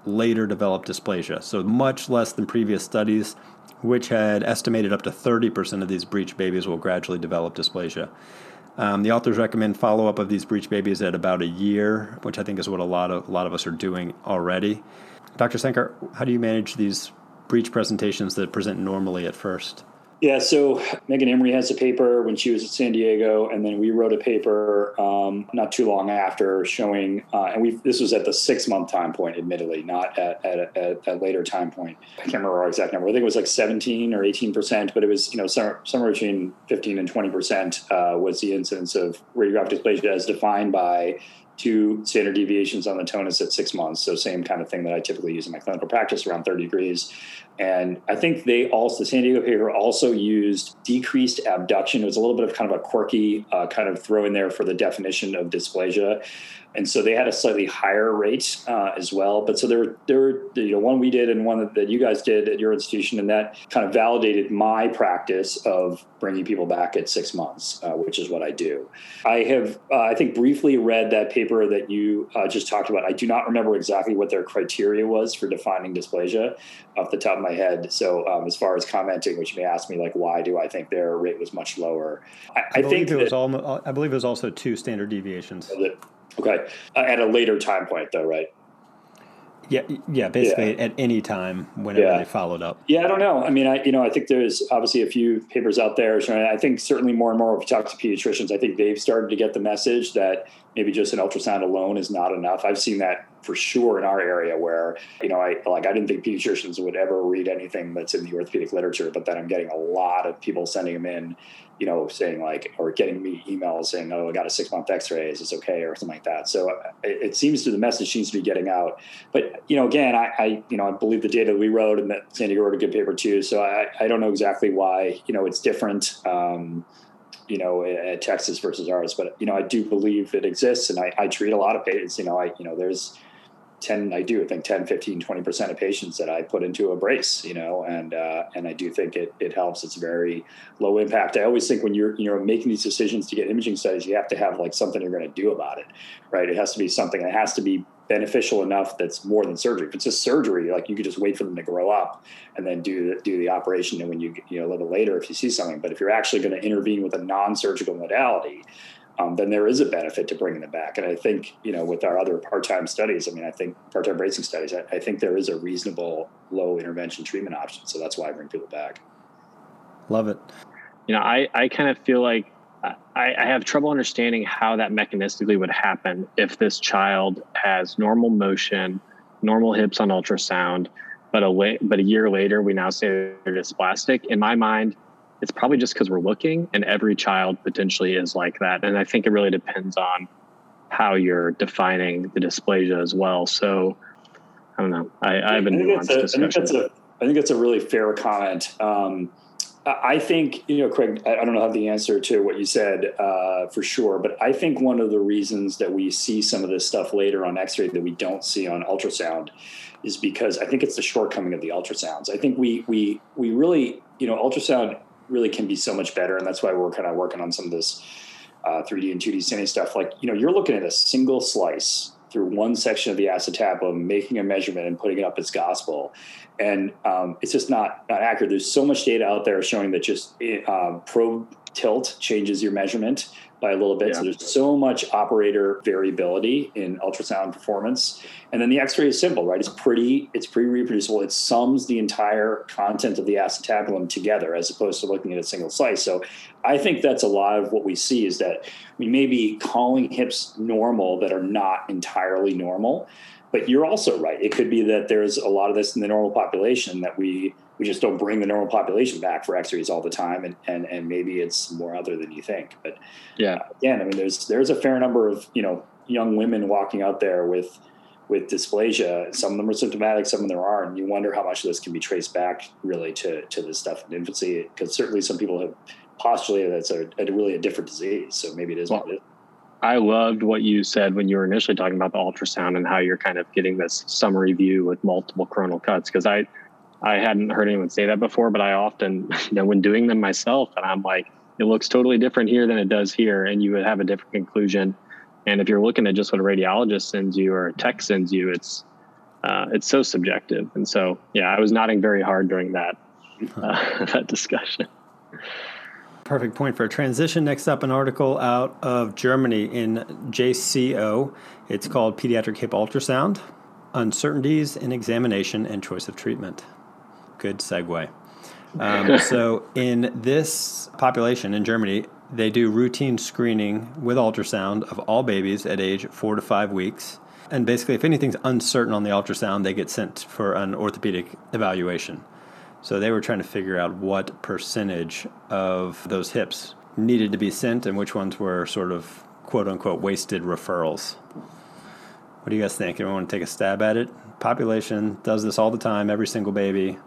later developed dysplasia. So much less than previous studies, which had estimated up to 30% of these breech babies will gradually develop dysplasia. Um, the authors recommend follow up of these breech babies at about a year, which I think is what a lot of a lot of us are doing already. Dr. Sankar, how do you manage these breech presentations that present normally at first? Yeah, so Megan Emery has a paper when she was at San Diego, and then we wrote a paper um, not too long after showing, uh, and we this was at the six month time point, admittedly, not at at, at, at later time point. I can't remember our exact number. I think it was like seventeen or eighteen percent, but it was you know somewhere, somewhere between fifteen and twenty percent uh, was the incidence of radiographic dysplasia as defined by two standard deviations on the Tönnis at six months. So same kind of thing that I typically use in my clinical practice around 30 degrees. And I think they also, the San Diego paper also used decreased abduction. It was a little bit of kind of a quirky uh, kind of throw in there for the definition of dysplasia and so they had a slightly higher rate uh, as well. But so there were there were you know one we did and one that, that, you guys did at your institution, and that kind of validated my practice of bringing people back at six months, uh, which is what I do. I have uh, I think briefly read that paper that you uh, just talked about. I do not remember exactly what their criteria was for defining dysplasia off the top of my head. So um, as far as commenting, which you may ask me like why do I think their rate was much lower? I, I, I think it that, was almost, I believe it was also two standard deviations. Okay. Uh, at a later time point, though, right? Yeah, yeah. Basically, yeah. at any time, whenever yeah. they followed up. Yeah, I don't know. I mean, I you know, I think there's obviously a few papers out there. So I think certainly more and more, if you talk to pediatricians, I think they've started to get the message that maybe just an ultrasound alone is not enough. I've seen that for sure in our area, where you know, I like I didn't think pediatricians would ever read anything that's in the orthopedic literature, but then I'm getting a lot of people sending them in you know, saying like, or getting me emails saying, "Oh, I got a six month X-ray. Is this okay?" or something like that. So uh, it, it, seems to the message seems to be getting out. But you know, again, I, I you know I believe the data we wrote and that San Diego wrote a good paper too. So I, I don't know exactly why you know it's different. Um, you know, at Texas versus ours, but you know, I do believe it exists, and I, I treat a lot of patients. You know, I you know, there's 10 i do think 10 15 20% of patients that i put into a brace you know and uh, and i do think it, it helps. It's very low impact. I always think when you're you know making these decisions to get imaging studies you have to have like something you're going to do about it right? It has to be something that has to be beneficial enough that's more than surgery. If it's just surgery like you could just wait for them to grow up and then do the, do the operation and when you you know a little later if you see something. But if you're actually going to intervene with a non-surgical modality um, then there is a benefit to bringing them back. And I think, you know, with our other part-time studies, I mean, I think part-time bracing studies, I, I think there is a reasonable low intervention treatment option. So that's why I bring people back. Love it. You know, I, I kind of feel like I, I have trouble understanding how that mechanistically would happen if this child has normal motion, normal hips on ultrasound, but a but a year later we now say they're dysplastic. In my mind, it's probably just because we're looking and every child potentially is like that. And i think it really depends on how you're defining the dysplasia as well. So i don't know. I, I have a nuanced a, discussion I think, that's a, I think that's a really fair comment. Um, I think, you know, Craig, I don't know have the answer to what you said uh, for sure, but I think one of the reasons that we see some of this stuff later on x ray that we don't see on ultrasound is because I think it's the shortcoming of the ultrasounds. I think we, we, we really, you know, ultrasound really can be so much better. And that's why we're kind of working on some of this uh, 3D and 2D scanning stuff. Like, you know, you're looking at a single slice through one section of the acetabulum, making a measurement and putting it up as gospel. And um, it's just not, not accurate. There's so much data out there showing that just uh, probe tilt changes your measurement by a little bit. Yeah. So there's so much operator variability in ultrasound performance. And then the X-ray is simple, right? It's pretty, it's pretty reproducible. It sums the entire content of the acetabulum together as opposed to looking at a single slice. So I think that's a lot of what we see is that we may be calling hips normal that are not entirely normal. But you're also right. It could be that there's a lot of this in the normal population that we we just don't bring the normal population back for x-rays all the time and, and, and maybe it's more other than you think but yeah uh, again i mean there's there's a fair number of you know young women walking out there with with dysplasia some of them are symptomatic some of them are and you wonder how much of this can be traced back really to to this stuff in infancy because certainly some people have postulated that's a, a, really a different disease so maybe it is well, what it is I loved what you said when you were initially talking about the ultrasound and how you're kind of getting this summary view with multiple coronal cuts. Because I, I hadn't heard anyone say that before, but I often, *laughs* you know, when doing them myself, and I'm like, it looks totally different here than it does here, and you would have a different conclusion And if you're looking at just what a radiologist sends you or a tech sends you, it's uh, it's so subjective. And so, yeah, I was nodding very hard during that *laughs* uh, *laughs* that discussion. Perfect point for a transition. Next up, an article out of Germany in JCO. It's called Pediatric Hip Ultrasound Uncertainties in Examination and Choice of Treatment. Good segue. Um, *laughs* so, in this population in Germany, they do routine screening with ultrasound of all babies at age four to five weeks. And basically, if anything's uncertain on the ultrasound, they get sent for an orthopedic evaluation. So they were trying to figure out what percentage of those hips needed to be sent and which ones were sort of quote unquote wasted referrals. What do you guys think? Anyone want to take a stab at it? Population does this all the time, every single baby.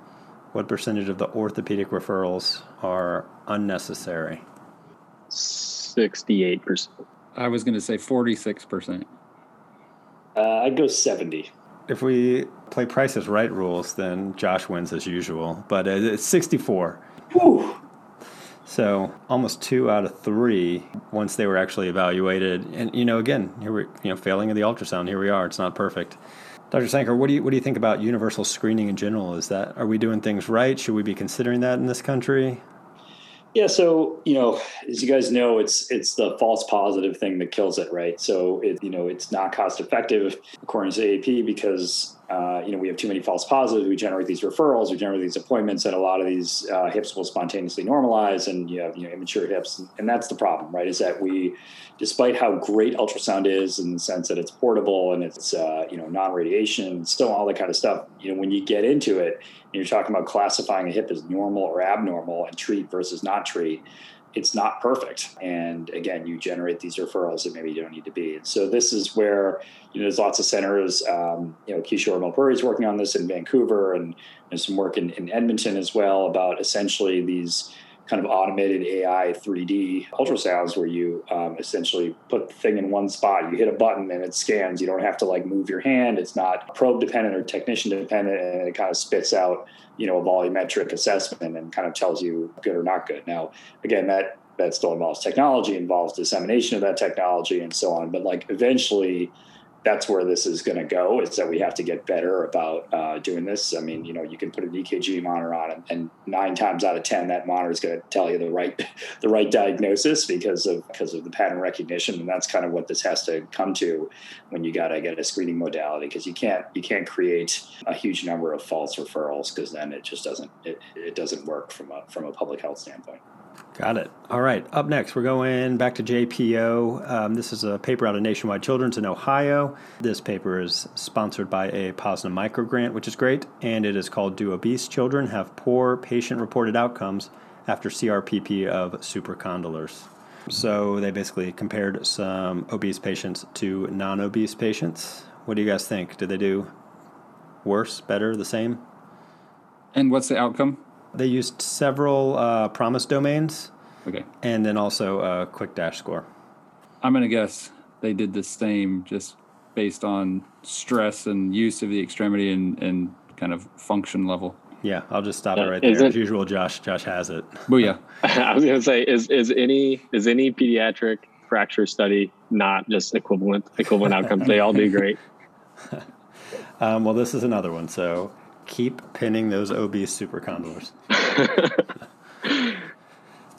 What percentage of the orthopedic referrals are unnecessary? 68%. I was going to say 46%. Uh, I'd go 70. If we play prices right rules, then Josh wins as usual. But it's 64. Whew. So almost two out of three once they were actually evaluated. And you know, again, here we you know, failing of the ultrasound, here we are. It's not perfect. Dr. Sankar, what do you what do you think about universal screening in general? Is that are we doing things right? Should we be considering that in this country? Yeah, so you know, as you guys know, it's it's the false positive thing that kills it, right? So it you know it's not cost effective according to AP because uh, you know we have too many false positives. We generate these referrals, we generate these appointments, and a lot of these uh, hips will spontaneously normalize, and you have you know immature hips, and that's the problem, right? Is that we, despite how great ultrasound is in the sense that it's portable and it's uh, you know non-radiation, still all that kind of stuff. You know, when you get into it and you're talking about classifying a hip as normal or abnormal and treat versus not treat it's not perfect. And again you generate these referrals that maybe you don't need to be. And so this is where you know there's lots of centers um, you know kishore Mulpuri is working on this in vancouver and there's some work in, in edmonton as well about essentially these kind of automated AI 3D ultrasounds where you um, essentially put the thing in one spot. You hit a button and it scans. You don't have to like move your hand. It's not probe dependent or technician dependent, and it kind of spits out you know a volumetric assessment and kind of tells you good or not good. Now, again, that that still involves technology, involves dissemination of that technology, and so on. But like eventually that's where this is going to go is that we have to get better about uh, doing this. I mean, you know, you can put an EKG monitor on and, and nine times out of 10, that monitor is going to tell you the right, *laughs* the right diagnosis because of, because of the pattern recognition. And that's kind of what this has to come to when you got to get a screening modality. Cause you can't, you can't create a huge number of false referrals because then it just doesn't, it, it doesn't work from a, from a public health standpoint. Got it. All right. Up next, we're going back to JPO. Um, this is a paper out of Nationwide Children's in Ohio. This paper is sponsored by a POSNA micro grant, which is great, and it is called Do Obese Children Have Poor Patient Reported Outcomes After CRPP of Supracondylars? So they basically compared some obese patients to non obese patients. What do you guys think? Did they do worse, better, the same? And what's the outcome? They used several uh, PROMIS domains. Okay. And then also a quick dash score. I'm going to guess they did the same just based on stress and use of the extremity and, and kind of function level. Yeah, I'll just stop it right there. It, As usual, Josh Josh has it. Booyah. *laughs* *laughs* I was gonna say, is is any is any pediatric fracture study not just equivalent equivalent outcomes? they all do great. *laughs* um, well, this is another one. So keep pinning those obese supracondylars. *laughs*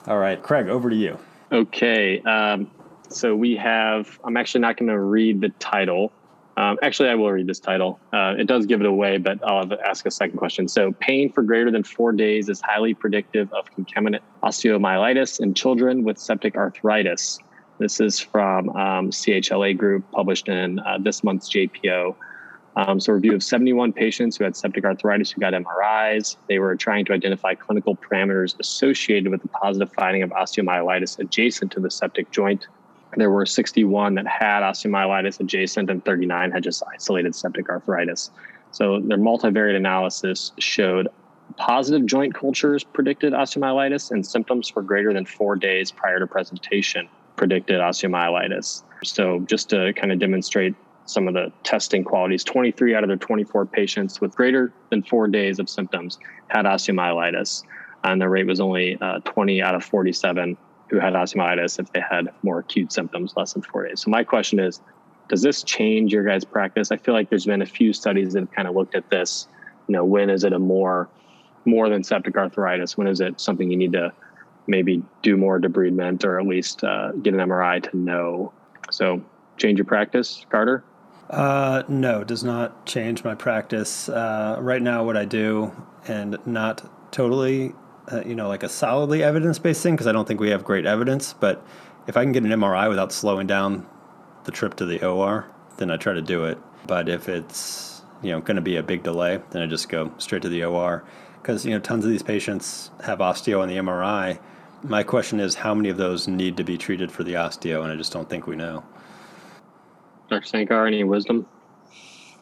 All right, Craig, over to you. Okay. Um, so we have, I'm actually not going to read the title. Um, actually, I will read this title. Uh, it does give it away, but I'll ask a second question. So, pain for greater than four days is highly predictive of concomitant osteomyelitis in children with septic arthritis. This is from um, CHLA Group, published in uh, this month's JPO. Um, so, review of 71 patients who had septic arthritis who got MRIs. They were trying to identify clinical parameters associated with the positive finding of osteomyelitis adjacent to the septic joint. There were 61 that had osteomyelitis adjacent, and 39 had just isolated septic arthritis. So, their multivariate analysis showed positive joint cultures predicted osteomyelitis, and symptoms for greater than four days prior to presentation predicted osteomyelitis. So, just to kind of demonstrate some of the testing qualities. 23 out of their 24 patients with greater than four days of symptoms had osteomyelitis, and the rate was only uh, 20 out of 47 who had osteomyelitis if they had more acute symptoms less than four days. So my question is, does this change your guys' practice? I feel like there's been a few studies that have kind of looked at this. You know, when is it a more more than septic arthritis? When is it something you need to maybe do more debridement or at least uh, get an MRI to know? So change your practice, Carter? Uh, no, does not change my practice. Uh, right now, what I do, and not totally, uh, you know, like a solidly evidence based thing, because I don't think we have great evidence. But if I can get an MRI without slowing down the trip to the OR, then I try to do it. But if it's you know going to be a big delay, then I just go straight to the OR because you know tons of these patients have osteo on the MRI. My question is, how many of those need to be treated for the osteo, and I just don't think we know. Dr. Sankar, any wisdom?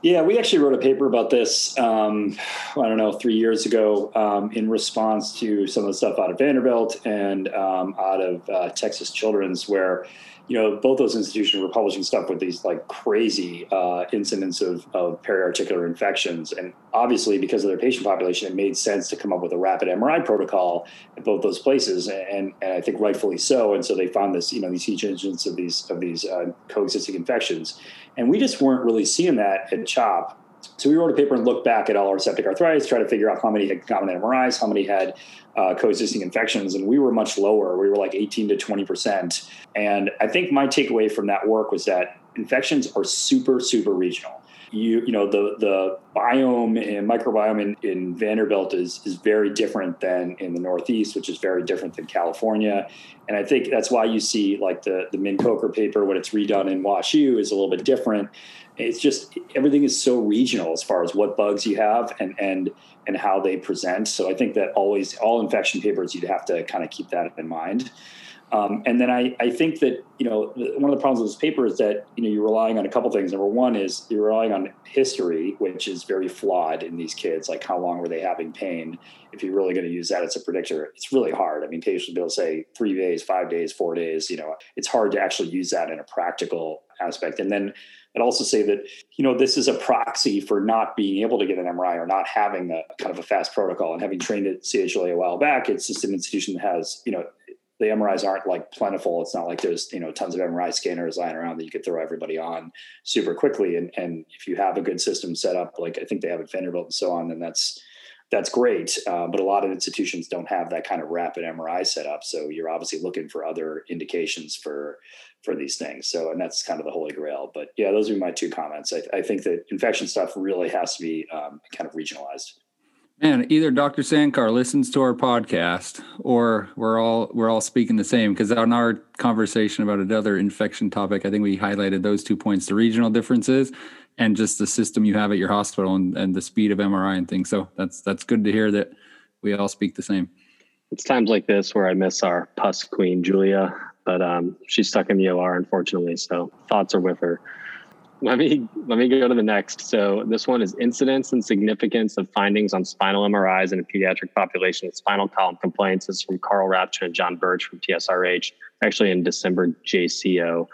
Yeah, we actually wrote a paper about this, um, I don't know, three years ago um, in response to some of the stuff out of Vanderbilt and um, out of uh, Texas Children's, where you know, both those institutions were publishing stuff with these like crazy uh, incidents of, of periarticular infections. And obviously, because of their patient population, it made sense to come up with a rapid MRI protocol at both those places, and, and I think rightfully so. And so they found this, you know, these huge incidents of these of these uh, coexisting infections, and we just weren't really seeing that at CHOP so we wrote a paper and looked back at all our septic arthritis, try to figure out how many had concomitant MRIs, how many had uh, coexisting infections, and we were much lower. We were like 18 to 20 percent. And I think my takeaway from that work was that infections are super, super regional. You, you know, the the biome and microbiome in, in Vanderbilt is is very different than in the Northeast, which is very different than California. And I think that's why you see like the the Min Kocher paper when it's redone in WashU is a little bit different it's just everything is so regional as far as what bugs you have and and and how they present. So I think that always all infection papers you'd have to kind of keep that in mind. Um, and then I, I think that you know one of the problems with this paper is that you know you're relying on a couple things. Number one is you're relying on history, which is very flawed in these kids. Like how long were they having pain? If you're really going to use that as a predictor, it's really hard. I mean, patients will be able to say three days, five days, four days. You know, it's hard to actually use that in a practical aspect. And then I'd also say that, you know, this is a proxy for not being able to get an MRI or not having a kind of a fast protocol. And having trained at CHLA a while back, it's just an institution that has, you know, the MRIs aren't like plentiful. It's not like there's, you know, tons of MRI scanners lying around that you could throw everybody on super quickly. And, and if you have a good system set up, like I think they have at Vanderbilt and so on, then that's, that's great. Uh, but a lot of institutions don't have that kind of rapid MRI set up. So you're obviously looking for other indications for for these things. So, and that's kind of the holy grail. But yeah, those are my two comments. I, I think that infection stuff really has to be um, kind of regionalized. Man, either Dr. Sankar listens to our podcast, or we're all we're all speaking the same. Because on our conversation about another infection topic, I think we highlighted those two points: the regional differences and just the system you have at your hospital and, and the speed of MRI and things. So that's that's good to hear that we all speak the same. It's times like this where I miss our pus queen, Julia but um, she's stuck in the OR, unfortunately. So thoughts are with her. Let me let me go to the next. So this one is incidence and significance of findings on spinal MRIs in a pediatric population with spinal column complaints. This is from Karl Rathjen and John Birch from TSRH, actually in December JCO.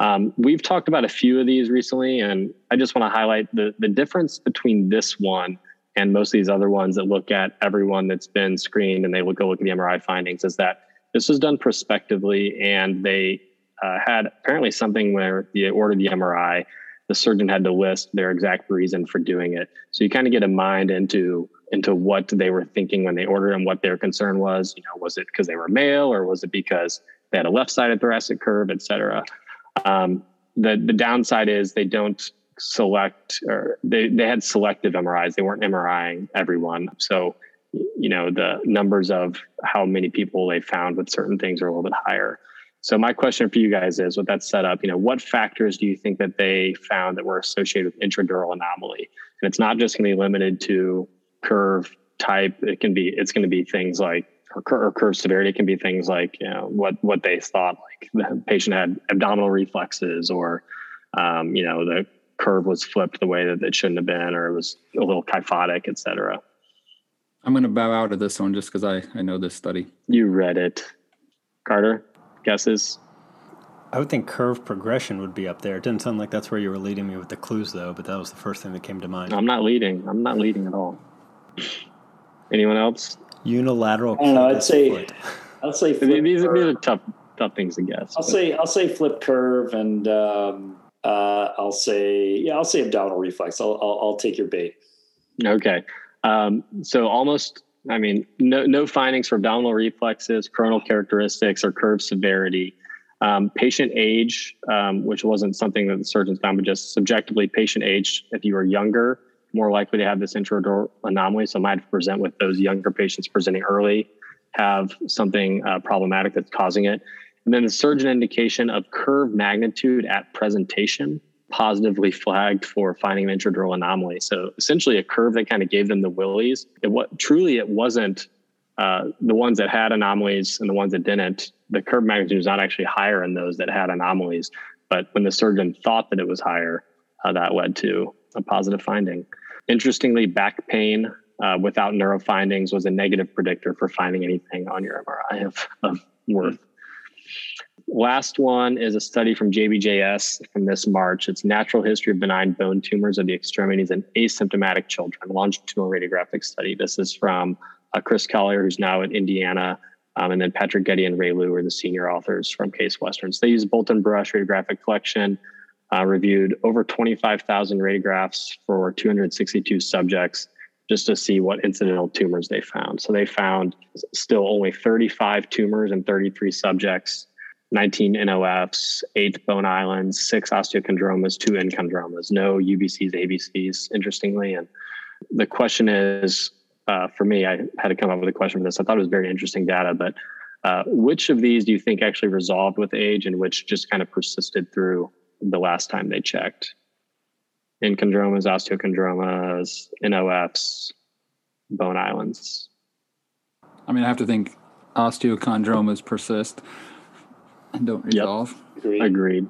Um, we've talked about a few of these recently, and I just want to highlight the the difference between this one and most of these other ones that look at everyone that's been screened and they will go look at the MRI findings is that this was done prospectively, and they uh, had apparently something where they ordered the MRI. The surgeon had to list their exact reason for doing it. So you kind of get a mind into into what they were thinking when they ordered and what their concern was. You know, was it because they were male or was it because they had a left-sided thoracic curve, et cetera? Um, the the downside is they don't select or they they had selective MRIs. They weren't MRIing everyone. So you know the numbers of how many people they found with certain things are a little bit higher so my question for you guys is with that setup you know what factors do you think that they found that were associated with intradural anomaly? And it's not just going to be limited to curve type. It can be it's going to be things like or, or curve severity. It can be things like you know what what they thought like the patient had abdominal reflexes or um, you know the curve was flipped the way that it shouldn't have been or it was a little kyphotic et cetera. I'm going to bow out of this one just because I, I know this study. You read it. Carter, guesses? I would think curve progression would be up there. It didn't sound like that's where you were leading me with the clues, though, but that was the first thing that came to mind. I'm not leading. I'm not leading at all. Anyone else? Unilateral. I don't know. I'd say. I'll say flip these, curve. these are tough tough things to guess. I'll but. say I'll say flip curve, and um, uh, I'll say yeah, I'll say abdominal reflex. I'll I'll, I'll take your bait. Okay, um, so almost. I mean, no no findings for abdominal reflexes, coronal characteristics, or curve severity. Um, patient age, um, which wasn't something that the surgeons found, but just subjectively, patient age, if you were younger, more likely to have this intradural anomaly. So might present with those younger patients presenting early, have something uh, problematic that's causing it. And then the surgeon indication of curve magnitude at presentation positively flagged for finding an intradural anomaly. So essentially a curve that kind of gave them the willies. It what truly it wasn't uh, the ones that had anomalies and the ones that didn't, the curve magnitude was not actually higher in those that had anomalies. But when the surgeon thought that it was higher, uh, that led to a positive finding. Interestingly, back pain uh, without neuro findings was a negative predictor for finding anything on your MRI of, of worth. Last one is a study from JBJS from this March. It's natural history of benign bone tumors of the extremities in asymptomatic children, longitudinal radiographic study. This is from uh, Chris Collier, who's now at Indiana, um, and then Patrick Getty and Ray Liu are the senior authors from Case Western. So they use Bolton Brush radiographic collection, uh, reviewed over 25,000 radiographs for 262 subjects just to see what incidental tumors they found. So they found still only 35 tumors in 33 subjects, 19 NOFs, eight bone islands, six osteochondromas, two enchondromas, no UBCs, ABCs, interestingly. And the question is uh, for me, I had to come up with a question for this. I thought it was very interesting data, but uh, which of these do you think actually resolved with age and which just kind of persisted through the last time they checked? Enchondromas, osteochondromas, NOFs, bone islands. I mean, I have to think osteochondromas persist and don't resolve. Yep. Agreed. Agreed.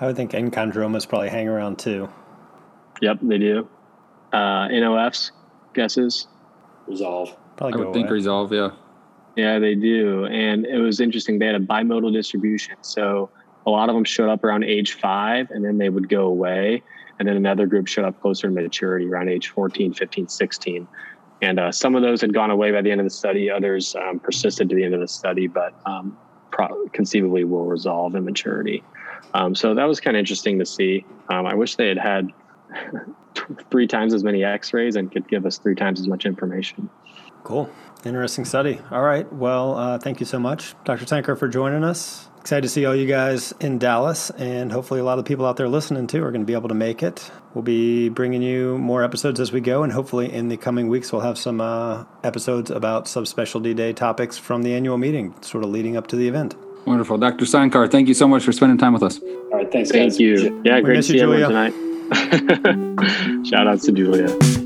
I would think enchondromas probably hang around too. Yep, they do. Uh, NOFs, guesses? resolve. Probably I would think resolve, yeah. Yeah, they do. And it was interesting. They had a bimodal distribution. So a lot of them showed up around age five and then they would go away. And then another group showed up closer to maturity around age 14, 15, 16. And uh, some of those had gone away by the end of the study. Others um, persisted to the end of the study, but um, pro- conceivably will resolve in maturity. Um, so that was kind of interesting to see. Um, I wish they had had *laughs* three times as many x-rays and could give us three times as much information. Cool. Interesting study. All right. Well uh, thank you so much dr Sankar, for joining us excited to see all you guys in dallas and hopefully a lot of people out there listening too are going to be able to make it we'll be bringing you more episodes as we go and hopefully in the coming weeks we'll have some uh, episodes about subspecialty day topics from the annual meeting sort of leading up to the event Wonderful. Dr. Sankar, thank you so much for spending time with us. All right. Thanks, Thank guys. you. Yeah, we great to see you, everyone tonight. *laughs* Shout out to Julia.